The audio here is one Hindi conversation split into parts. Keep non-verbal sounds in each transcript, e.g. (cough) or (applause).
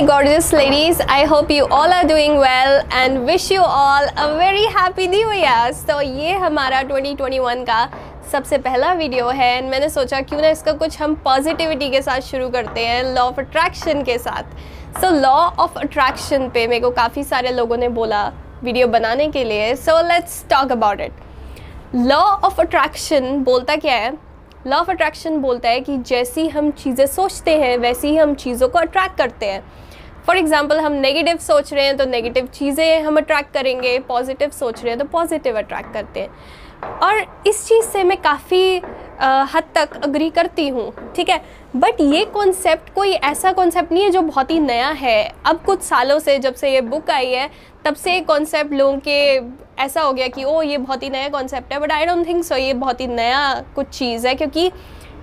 my gorgeous ladies. I hope you all are doing well and wish you all a very happy new year. So, ये हमारा 2021 का सबसे पहला वीडियो है एंड मैंने सोचा क्यों ना इसका कुछ हम पॉजिटिविटी के साथ शुरू करते हैं लॉ ऑफ़ अट्रैक्शन के साथ. सो लॉ ऑफ़ अट्रैक्शन पे मेरे को काफ़ी सारे लोगों ने बोला वीडियो बनाने के लिए. So let's talk about it law of attraction बोलता क्या है? लॉ ऑफ़ अट्रैक्शन बोलता है कि जैसी हम चीज़ें सोचते हैं, वैसी ही हम चीज़ों को अट्रैक्ट करते हैं. फॉर एग्ज़ाम्पल हम नेगेटिव सोच रहे हैं तो नेगेटिव चीज़ें हम अट्रैक्ट करेंगे पॉजिटिव सोच रहे हैं तो पॉजिटिव अट्रैक्ट करते हैं। और इस चीज़ से मैं काफ़ी हद तक अग्री करती हूँ, ठीक है? बट ये कॉन्सेप्ट कोई ऐसा कॉन्सेप्ट नहीं है जो बहुत ही नया है। अब कुछ सालों से जब से ये बुक आई है, तब से ये कॉन्सेप्ट लोगों के, ऐसा हो गया कि ओ ये बहुत ही नया कॉन्सेप्ट है। But I don't think so ये बहुत ही नया कुछ चीज़ है, क्योंकि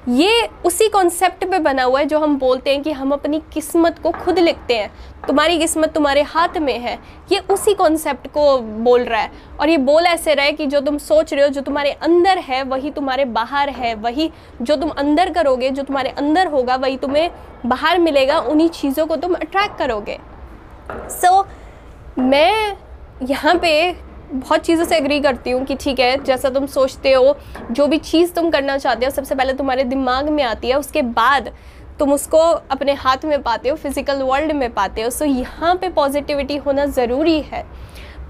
ये उसी कॉन्सेप्ट पे बना हुआ है जो हम बोलते हैं कि हम अपनी किस्मत को खुद लिखते हैं। तुम्हारी किस्मत तुम्हारे हाथ में है। ये उसी कॉन्सेप्ट को बोल रहा है। और ये बोल ऐसे रहा कि जो तुम सोच रहे हो जो तुम्हारे अंदर है वही तुम्हारे बाहर है। वही जो तुम अंदर करोगे जो तुम्हारे अंदर होगा वही तुम्हें बाहर मिलेगा। उन्हीं चीज़ों को तुम अट्रैक्ट करोगे। सो so, मैं यहाँ पे बहुत चीज़ों से एग्री करती हूँ कि ठीक है, जैसा तुम सोचते हो, जो भी चीज़ तुम करना चाहते हो, सबसे पहले तुम्हारे दिमाग में आती है, उसके बाद तुम उसको अपने हाथ में पाते हो फ़िज़िकल वर्ल्ड में पाते हो। सो यहाँ पे पॉजिटिविटी होना ज़रूरी है।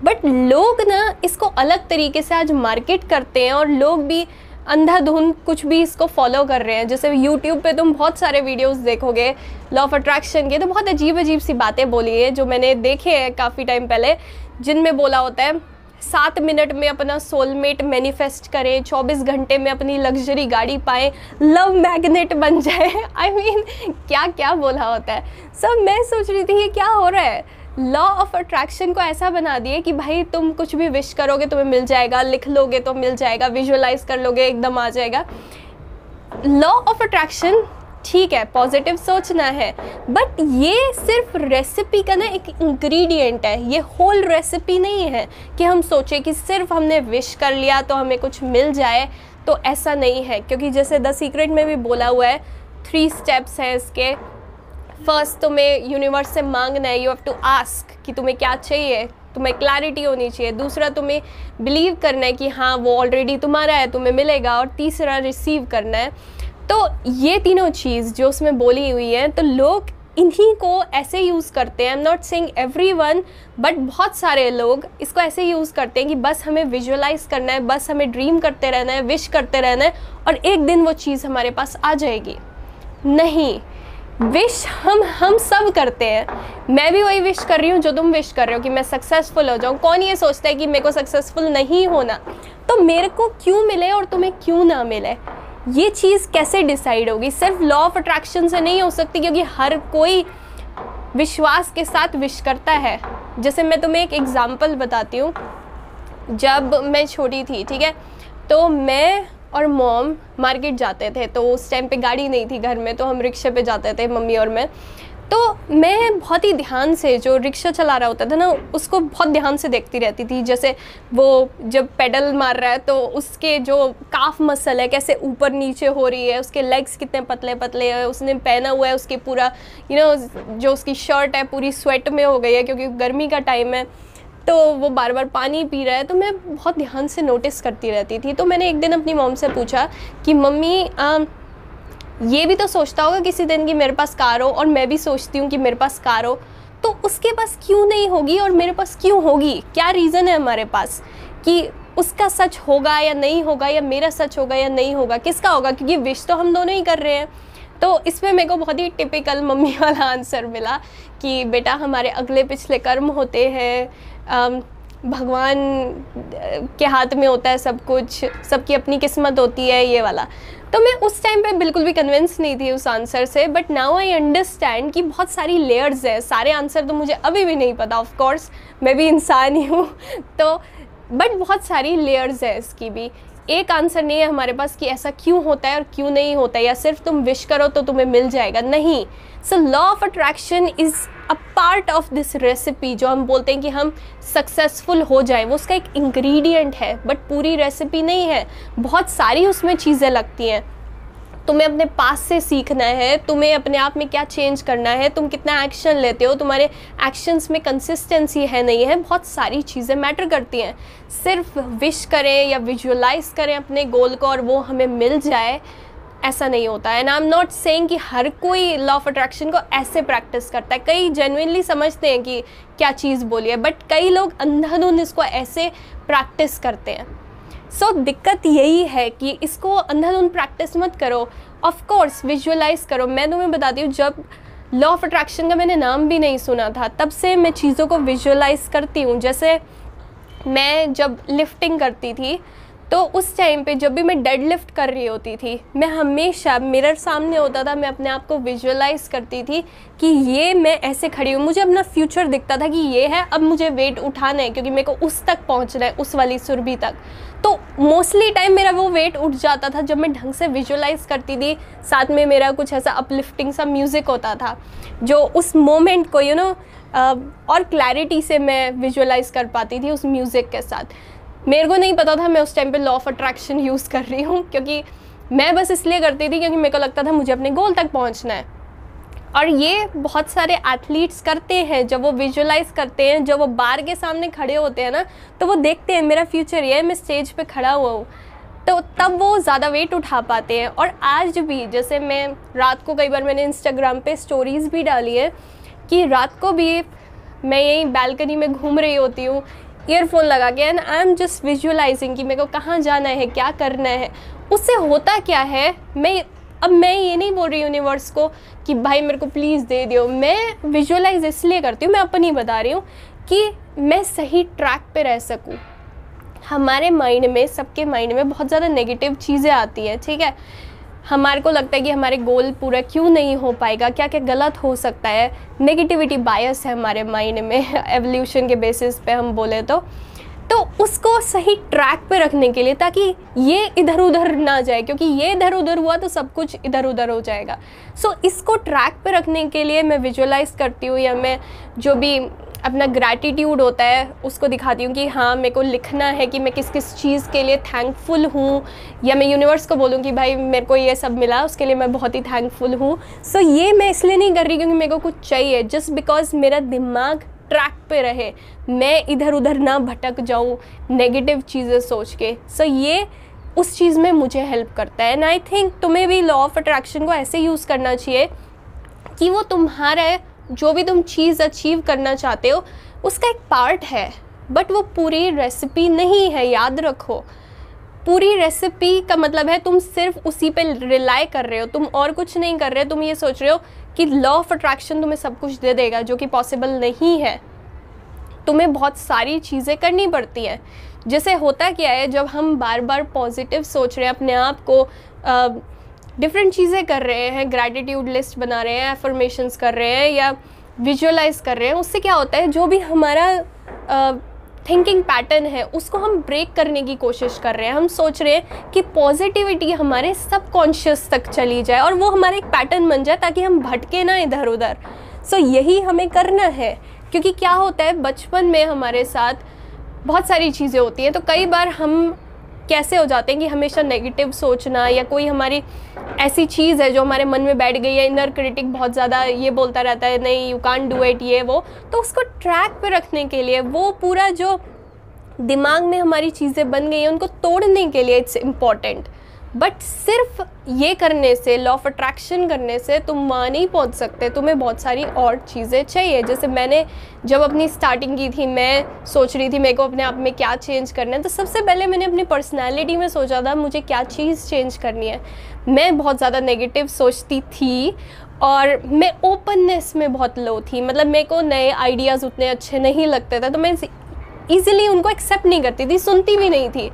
बट लोग ना इसको अलग तरीके से आज मार्केट करते हैं और लोग भी अंधाधुंध कुछ भी इसको फॉलो कर रहे हैं। जैसे यूट्यूब पे तुम बहुत सारे वीडियोस देखोगे लॉ ऑफ़ अट्रैक्शन के तो बहुत अजीब अजीब सी बातें बोली है, जो मैंने देखे हैं काफ़ी टाइम पहले, जिनमें बोला होता है सात मिनट में अपना सोलमेट मैनिफेस्ट करें चौबीस घंटे में अपनी लग्जरी गाड़ी पाएँ लव मैग्नेट बन जाए। आई (laughs) I मीन mean, क्या क्या बोला होता है? सब मैं सोच रही थी ये क्या हो रहा है? लॉ ऑफ़ अट्रैक्शन को ऐसा बना दिए कि भाई तुम कुछ भी विश करोगे तुम्हें मिल जाएगा लिख लोगे तो मिल जाएगा विजुअलाइज कर लोगे एकदम आ जाएगा। लॉ ऑफ़ अट्रैक्शन ठीक है पॉजिटिव सोचना है। बट ये सिर्फ़ रेसिपी का ना एक इंग्रेडिएंट है। ये होल रेसिपी नहीं है कि हम सोचें कि सिर्फ़ हमने विश कर लिया तो हमें कुछ मिल जाए तो ऐसा नहीं है। क्योंकि जैसे द सीक्रेट में भी बोला हुआ है थ्री स्टेप्स हैं इसके। फ़र्स्ट तुम्हें यूनिवर्स से मांगना है यू हैव टू आस्क कि तुम्हें क्या चाहिए? तुम्हें क्लैरिटी होनी चाहिए। दूसरा तुम्हें बिलीव करना है कि हाँ वो ऑलरेडी तुम्हारा है, तुम्हें मिलेगा। और तीसरा रिसीव करना है। तो ये तीनों चीज़ जो उसमें बोली हुई है तो लोग इन्हीं को ऐसे यूज़ करते हैं। I am not saying everyone but बहुत सारे लोग इसको ऐसे यूज़ करते हैं कि बस हमें विजुअलाइज करना है, बस हमें ड्रीम करते रहना है विश करते रहना है और एक दिन वो चीज़ हमारे पास आ जाएगी। नहीं विश हम हम सब करते हैं। मैं भी वही विश कर रही हूँ जो तुम विश कर रहे हो कि मैं सक्सेसफुल हो जाऊँ। कौन ये सोचता है कि मेरे को सक्सेसफुल नहीं होना? तो मेरे को क्यों मिले और तुम्हें क्यों ना मिले? ये चीज़ कैसे डिसाइड होगी? सिर्फ़ लॉ ऑफ़ अट्रैक्शन से नहीं हो सकती, क्योंकि हर कोई विश्वास के साथ विश करता है। जैसे मैं तुम्हें एक एग्ज़ाम्पल बताती हूँ। जब मैं छोटी थी, ठीक है? तो मैं और मॉम मार्केट जाते थे तो उस टाइम पे गाड़ी नहीं थी घर में तो हम रिक्शे पे जाते थे, मम्मी और मैं। तो मैं बहुत ही ध्यान से जो रिक्शा चला रहा होता था ना, उसको बहुत ध्यान से देखती रहती थी। जैसे वो जब पेडल मार रहा है तो उसके जो काफ मसल है, कैसे ऊपर नीचे हो रही है, उसके लेग्स कितने पतले पतले हैं, उसने पहना हुआ है, उसके पूरा यू नो जो उसकी शर्ट है, पूरी स्वेट में हो गई है, क्योंकि गर्मी का टाइम है तो वो बार बार पानी पी रहा है। तो मैं बहुत ध्यान से नोटिस करती रहती थी। तो मैंने एक दिन अपनी मॉम से पूछा कि, मम्मी ये भी तो सोचता होगा किसी दिन कि मेरे पास कार हो और मैं भी सोचती हूँ कि मेरे पास कार हो। तो उसके पास क्यों नहीं होगी और मेरे पास क्यों होगी? क्या रीज़न है हमारे पास कि उसका सच होगा या नहीं होगा या मेरा सच होगा या नहीं होगा? किसका होगा? क्योंकि विश तो हम दोनों ही कर रहे हैं। तो इसमें मेरे को बहुत ही टिपिकल मम्मी वाला आंसर मिला कि बेटा हमारे अगले पिछले कर्म होते हैं भगवान, के हाथ में होता है सब कुछ, सबकी अपनी किस्मत होती है, ये वाला। तो मैं उस टाइम पे बिल्कुल भी कन्विंस नहीं थी उस आंसर से बट नाउ आई अंडरस्टैंड कि बहुत सारी लेयर्स हैं। सारे आंसर तो मुझे अभी भी नहीं पता ऑफ़ कोर्स मैं भी इंसान ही हूँ। (laughs) तो बट बहुत सारी लेयर्स हैं इसकी भी। एक आंसर नहीं है हमारे पास कि ऐसा क्यों होता है और क्यों नहीं होता है, या सिर्फ़ तुम विश करो तो तुम्हें मिल जाएगा। नहीं। So law of attraction is a part of this recipe जो हम बोलते हैं कि हम सक्सेसफुल हो जाए। वो उसका एक इंग्रेडिएंट है बट पूरी रेसिपी नहीं है। बहुत सारी उसमें चीज़ें लगती हैं। तुम्हें अपने पास से सीखना है, तुम्हें अपने आप में क्या चेंज करना है, तुम कितना एक्शन लेते हो, तुम्हारे एक्शंस में कंसिस्टेंसी है नहीं है, बहुत सारी चीज़ें मैटर करती हैं। सिर्फ़ विश करें या विजुअलाइज करें अपने गोल को और वो हमें मिल जाए, ऐसा नहीं होता। है and I am not saying कि हर कोई लॉ ऑफ़ अट्रैक्शन को ऐसे प्रैक्टिस करता है। कई जेनुइनली समझते हैं कि क्या चीज़ बोली है बट कई लोग अंधाधुंध इसको ऐसे प्रैक्टिस करते हैं। सो so, दिक्कत यही है कि इसको अंधाधुंध प्रैक्टिस मत करो। ऑफकोर्स विजुअलाइज करो। मैं तुम्हें बताती हूँ जब लॉ ऑफ़ अट्रैक्शन का मैंने नाम भी नहीं सुना था तब से मैं चीज़ों को विजुअलाइज करती हूँ। जैसे मैं जब लिफ्टिंग करती थी तो उस टाइम पे जब भी मैं डेड लिफ्ट कर रही होती थी मैं हमेशा मिरर सामने होता था मैं अपने आप को विजुअलाइज करती थी कि ये मैं ऐसे खड़ी हूँ। मुझे अपना फ्यूचर दिखता था कि ये है अब मुझे वेट उठाना है क्योंकि मेरे को उस तक पहुँचना है उस वाली सुरभि तक। तो मोस्टली टाइम मेरा वो वेट उठ जाता था जब मैं ढंग से विजुअलाइज करती थी। साथ में मेरा कुछ ऐसा अपलिफ्टिंग सा म्यूज़िक होता था जो उस मोमेंट को यू you नो know, और क्लैरिटी से मैं विजुअलाइज कर पाती थी उस म्यूज़िक के साथ। मेरे को नहीं पता था मैं उस टाइम पे लॉ ऑफ़ अट्रैक्शन यूज़ कर रही हूँ, क्योंकि मैं बस इसलिए करती थी क्योंकि मेरे को लगता था मुझे अपने गोल तक पहुँचना है। और ये बहुत सारे एथलीट्स करते हैं, जब वो विजुलाइज करते हैं, जब वो बार के सामने खड़े होते हैं ना तो वो देखते हैं, मेरा फ्यूचर ये है, मैं स्टेज पे खड़ा हुआ हूँ। तो तब वो ज़्यादा वेट उठा पाते हैं। और आज भी, जैसे मैं रात को कई बार मैंने इंस्टाग्राम पे स्टोरीज़ भी डाली है कि रात को भी मैं यहीं बैल्कनी में घूम रही होती हूँ ईयरफोन लगा के and I am just visualising कि मेरे को कहाँ जाना है, क्या करना है। उससे होता क्या है? मैं अब मैं ये नहीं बोल रही यूनिवर्स को कि भाई मेरे को प्लीज़ दे दियो। मैं विजुअलाइज इसलिए करती हूँ, मैं अपनी बता रही हूँ कि मैं सही ट्रैक पे रह सकूँ। हमारे माइंड में, सबके माइंड में बहुत ज़्यादा नेगेटिव चीज़ें आती हैं, ठीक है? हमारे को लगता है कि हमारे गोल पूरा क्यों नहीं हो पाएगा? क्या क्या गलत हो सकता है? नेगेटिविटी बायस है हमारे माइंड में (laughs) एवोल्यूशन के बेसिस पे हम बोले तो। तो उसको सही ट्रैक पे रखने के लिए ताकि ये इधर उधर ना जाए क्योंकि ये इधर उधर हुआ तो सब कुछ इधर उधर हो जाएगा। सो so, इसको ट्रैक पे रखने के लिए मैं विजुअलाइज करती हूँ या मैं जो भी अपना ग्रैटिट्यूड होता है उसको दिखाती हूँ कि हाँ मेरे को लिखना है कि मैं किस किस चीज़ के लिए थैंकफुल हूँ या मैं यूनिवर्स को बोलूँ कि भाई मेरे को ये सब मिला उसके लिए मैं बहुत ही थैंकफुल हूँ। सो so, ये मैं इसलिए नहीं कर रही क्योंकि मेरे को कुछ चाहिए जस्ट बिकॉज़ मेरा दिमाग ट्रैक पे रहे मैं इधर उधर ना भटक जाऊँ नेगेटिव चीज़ें सोच के। सो so, ये उस चीज़ में मुझे हेल्प करता है। एंड आई थिंक तुम्हें भी लॉ ऑफ़ अट्रैक्शन को ऐसे यूज़ करना चाहिए कि वो तुम्हारे जो भी तुम चीज़ अचीव करना चाहते हो, उसका एक पार्ट है बट वो पूरी रेसिपी नहीं है, याद रखो। पूरी रेसिपी का मतलब है तुम सिर्फ़ उसी पे रिलाई कर रहे हो, तुम और कुछ नहीं कर रहे हो तुम ये सोच रहे हो कि लॉ ऑफ़ अट्रैक्शन तुम्हें सब कुछ दे देगा, जो कि पॉसिबल नहीं है। तुम्हें बहुत सारी चीज़ें करनी पड़ती हैं। जैसे होता क्या है, जब हम बार बार पॉजिटिव सोच रहे हैं अपने आप को डिफरेंट चीज़ें कर रहे हैं ग्रैटिट्यूड लिस्ट बना रहे हैं एफर्मेशंस कर रहे हैं या विजुअलाइज कर रहे हैं उससे क्या होता है जो भी हमारा थिंकिंग पैटर्न है उसको हम ब्रेक करने की कोशिश कर रहे हैं। हम सोच रहे हैं कि पॉजिटिविटी हमारे सबकॉन्शियस तक चली जाए और वो हमारा एक पैटर्न बन जाए ताकि हम भटके ना इधर उधर। सो so, यही हमें करना है क्योंकि क्या होता है बचपन में हमारे साथ बहुत सारी चीज़ें होती हैं तो कई बार हम कैसे हो जाते हैं कि हमेशा नेगेटिव सोचना या कोई हमारी ऐसी चीज़ है जो हमारे मन में बैठ गई है इनर क्रिटिक बहुत ज़्यादा ये बोलता रहता है, नहीं यू कान डू इट ये, वो। तो उसको ट्रैक पर रखने के लिए, वो पूरा जो दिमाग में हमारी चीज़ें बन गई हैं, उनको तोड़ने के लिए इट्स इंपॉर्टेंट बट सिर्फ़ ये करने से लॉ ऑफ़ अट्रैक्शन करने से तुम वहाँ नहीं पहुँच सकते। तुम्हें बहुत सारी और चीज़ें चाहिए। जैसे मैंने जब अपनी स्टार्टिंग की थी, मैं सोच रही थी मेरे को अपने आप में क्या चेंज करना है तो सबसे पहले मैंने अपनी पर्सनैलिटी में सोचा था, मुझे क्या चीज़ चेंज करनी है। मैं बहुत ज़्यादा नेगेटिव सोचती थी और मैं ओपननेस में बहुत लो थी। मतलब मेरे को नए आइडियाज़ उतने अच्छे नहीं लगते थे तो मैं ईजिली उनको एक्सेप्ट नहीं करती थी, सुनती भी नहीं थी।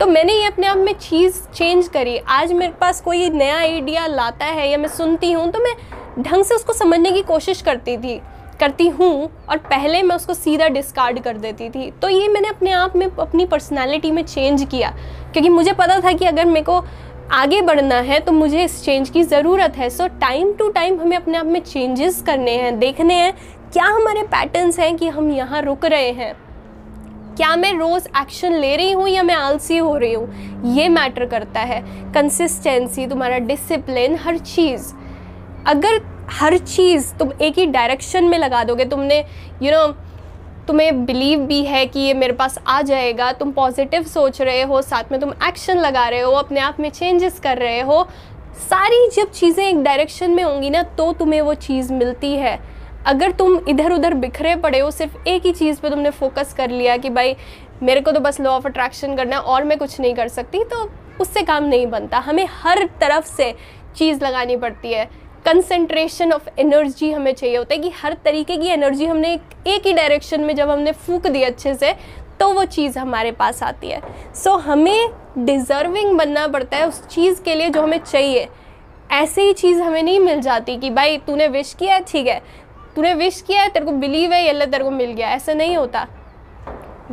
तो मैंने ये अपने आप में चीज़ चेंज करी। आज मेरे पास कोई नया आइडिया लाता है या मैं सुनती हूँ तो मैं ढंग से उसको समझने की कोशिश करती थी, करती हूँ और पहले मैं उसको सीधा डिस्कार्ड कर देती थी। तो ये मैंने अपने आप में अपनी पर्सनैलिटी में चेंज किया, क्योंकि मुझे पता था कि अगर मेरे को आगे बढ़ना है तो मुझे इस चेंज की ज़रूरत है। सो टाइम टू टाइम हमें अपने आप में चेंजेस करने हैं, देखने हैं, क्या हमारे पैटर्न्स हैं कि हम यहाँ रुक रहे हैं। क्या मैं रोज़ एक्शन ले रही हूँ या मैं आलसी हो रही हूँ? ये मैटर करता है। कंसिस्टेंसी तुम्हारा डिसिप्लिन हर चीज़। अगर हर चीज़ तुम एक ही डायरेक्शन में लगा दोगे तुमने यू you नो know, तुम्हें बिलीव भी है कि ये मेरे पास आ जाएगा तुम पॉजिटिव सोच रहे हो साथ में तुम एक्शन लगा रहे हो अपने आप में चेंजेस कर रहे हो सारी जब चीज़ें एक डायरेक्शन में होंगी ना तो तुम्हें वो चीज़ मिलती है। अगर तुम इधर उधर बिखरे पड़े हो सिर्फ़ एक ही चीज़ पे तुमने फोकस कर लिया कि भाई मेरे को तो बस लॉ ऑफ़ अट्रैक्शन करना है और मैं कुछ नहीं कर सकती तो उससे काम नहीं बनता। हमें हर तरफ़ से चीज़ लगानी पड़ती है। कंसंट्रेशन ऑफ़ एनर्जी हमें चाहिए होता है कि हर तरीके की एनर्जी हमने एक, एक ही डायरेक्शन में जब हमने फूक दी अच्छे से तो वो चीज़ हमारे पास आती है। सो so, हमें डिज़र्विंग बनना पड़ता है उस चीज़ के लिए जो हमें चाहिए। ऐसे ही चीज़ हमें नहीं मिल जाती कि भाई तूने विश किया ठीक है। तूने विश किया है, तेरे को बिलीव है, ये अल्लाह तेरे को मिल गया, ऐसा नहीं होता।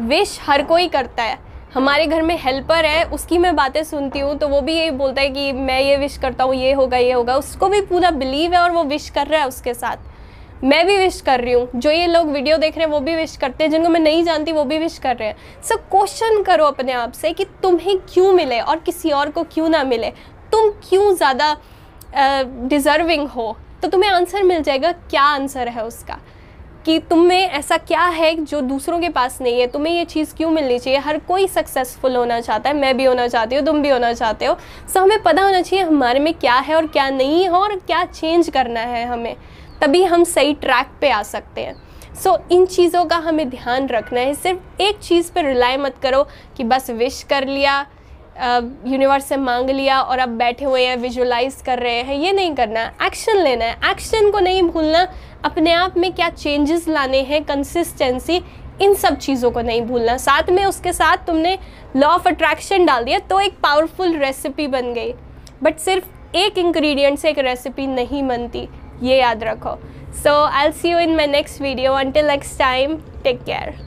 विश हर कोई करता है। हमारे घर में हेल्पर है, उसकी मैं बातें सुनती हूँ तो वो भी यही बोलता है कि मैं ये विश करता हूँ, ये होगा ये होगा। उसको भी पूरा बिलीव है और वो विश कर रहा है उसके साथ। मैं भी विश कर रही हूँ। जो ये लोग वीडियो देख रहे हैं, वो भी विश करते हैं। जिनको मैं नहीं जानती, वो भी विश कर रहे हैं। सो क्वेश्चन करो अपने आप से कि तुम्हें क्यों मिले और किसी और को क्यों ना मिले? तुम क्यों ज़्यादा डिज़र्विंग हो? तो तुम्हें आंसर मिल जाएगा क्या आंसर है उसका? कि तुम्हें ऐसा क्या है जो दूसरों के पास नहीं है? तुम्हें ये चीज़ क्यों मिलनी चाहिए? हर कोई सक्सेसफुल होना चाहता है मैं भी होना चाहती हूँ तुम भी होना चाहते हो। सो हमें पता होना चाहिए हमारे में क्या है और क्या नहीं है और क्या चेंज करना है हमें। तभी हम सही ट्रैक पे आ सकते हैं। सो so, इन चीज़ों का हमें ध्यान रखना है। सिर्फ़ एक चीज़ पर रिलाई मत करो कि बस विश कर लिया यूनिवर्स से मांग लिया और अब बैठे हुए हैं विजुलाइज कर रहे हैं, ये नहीं करना है एक्शन लेना है। एक्शन को नहीं भूलना, अपने आप में क्या चेंजेस लाने हैं कंसिस्टेंसी इन सब चीज़ों को नहीं भूलना। साथ में उसके साथ तुमने लॉ ऑफ़ अट्रैक्शन डाल दिया तो एक पावरफुल रेसिपी बन गई। बट सिर्फ़ एक इंग्रेडिएंट से एक रेसिपी नहीं बनती, ये याद रखो। So I see you in my next video until next time take care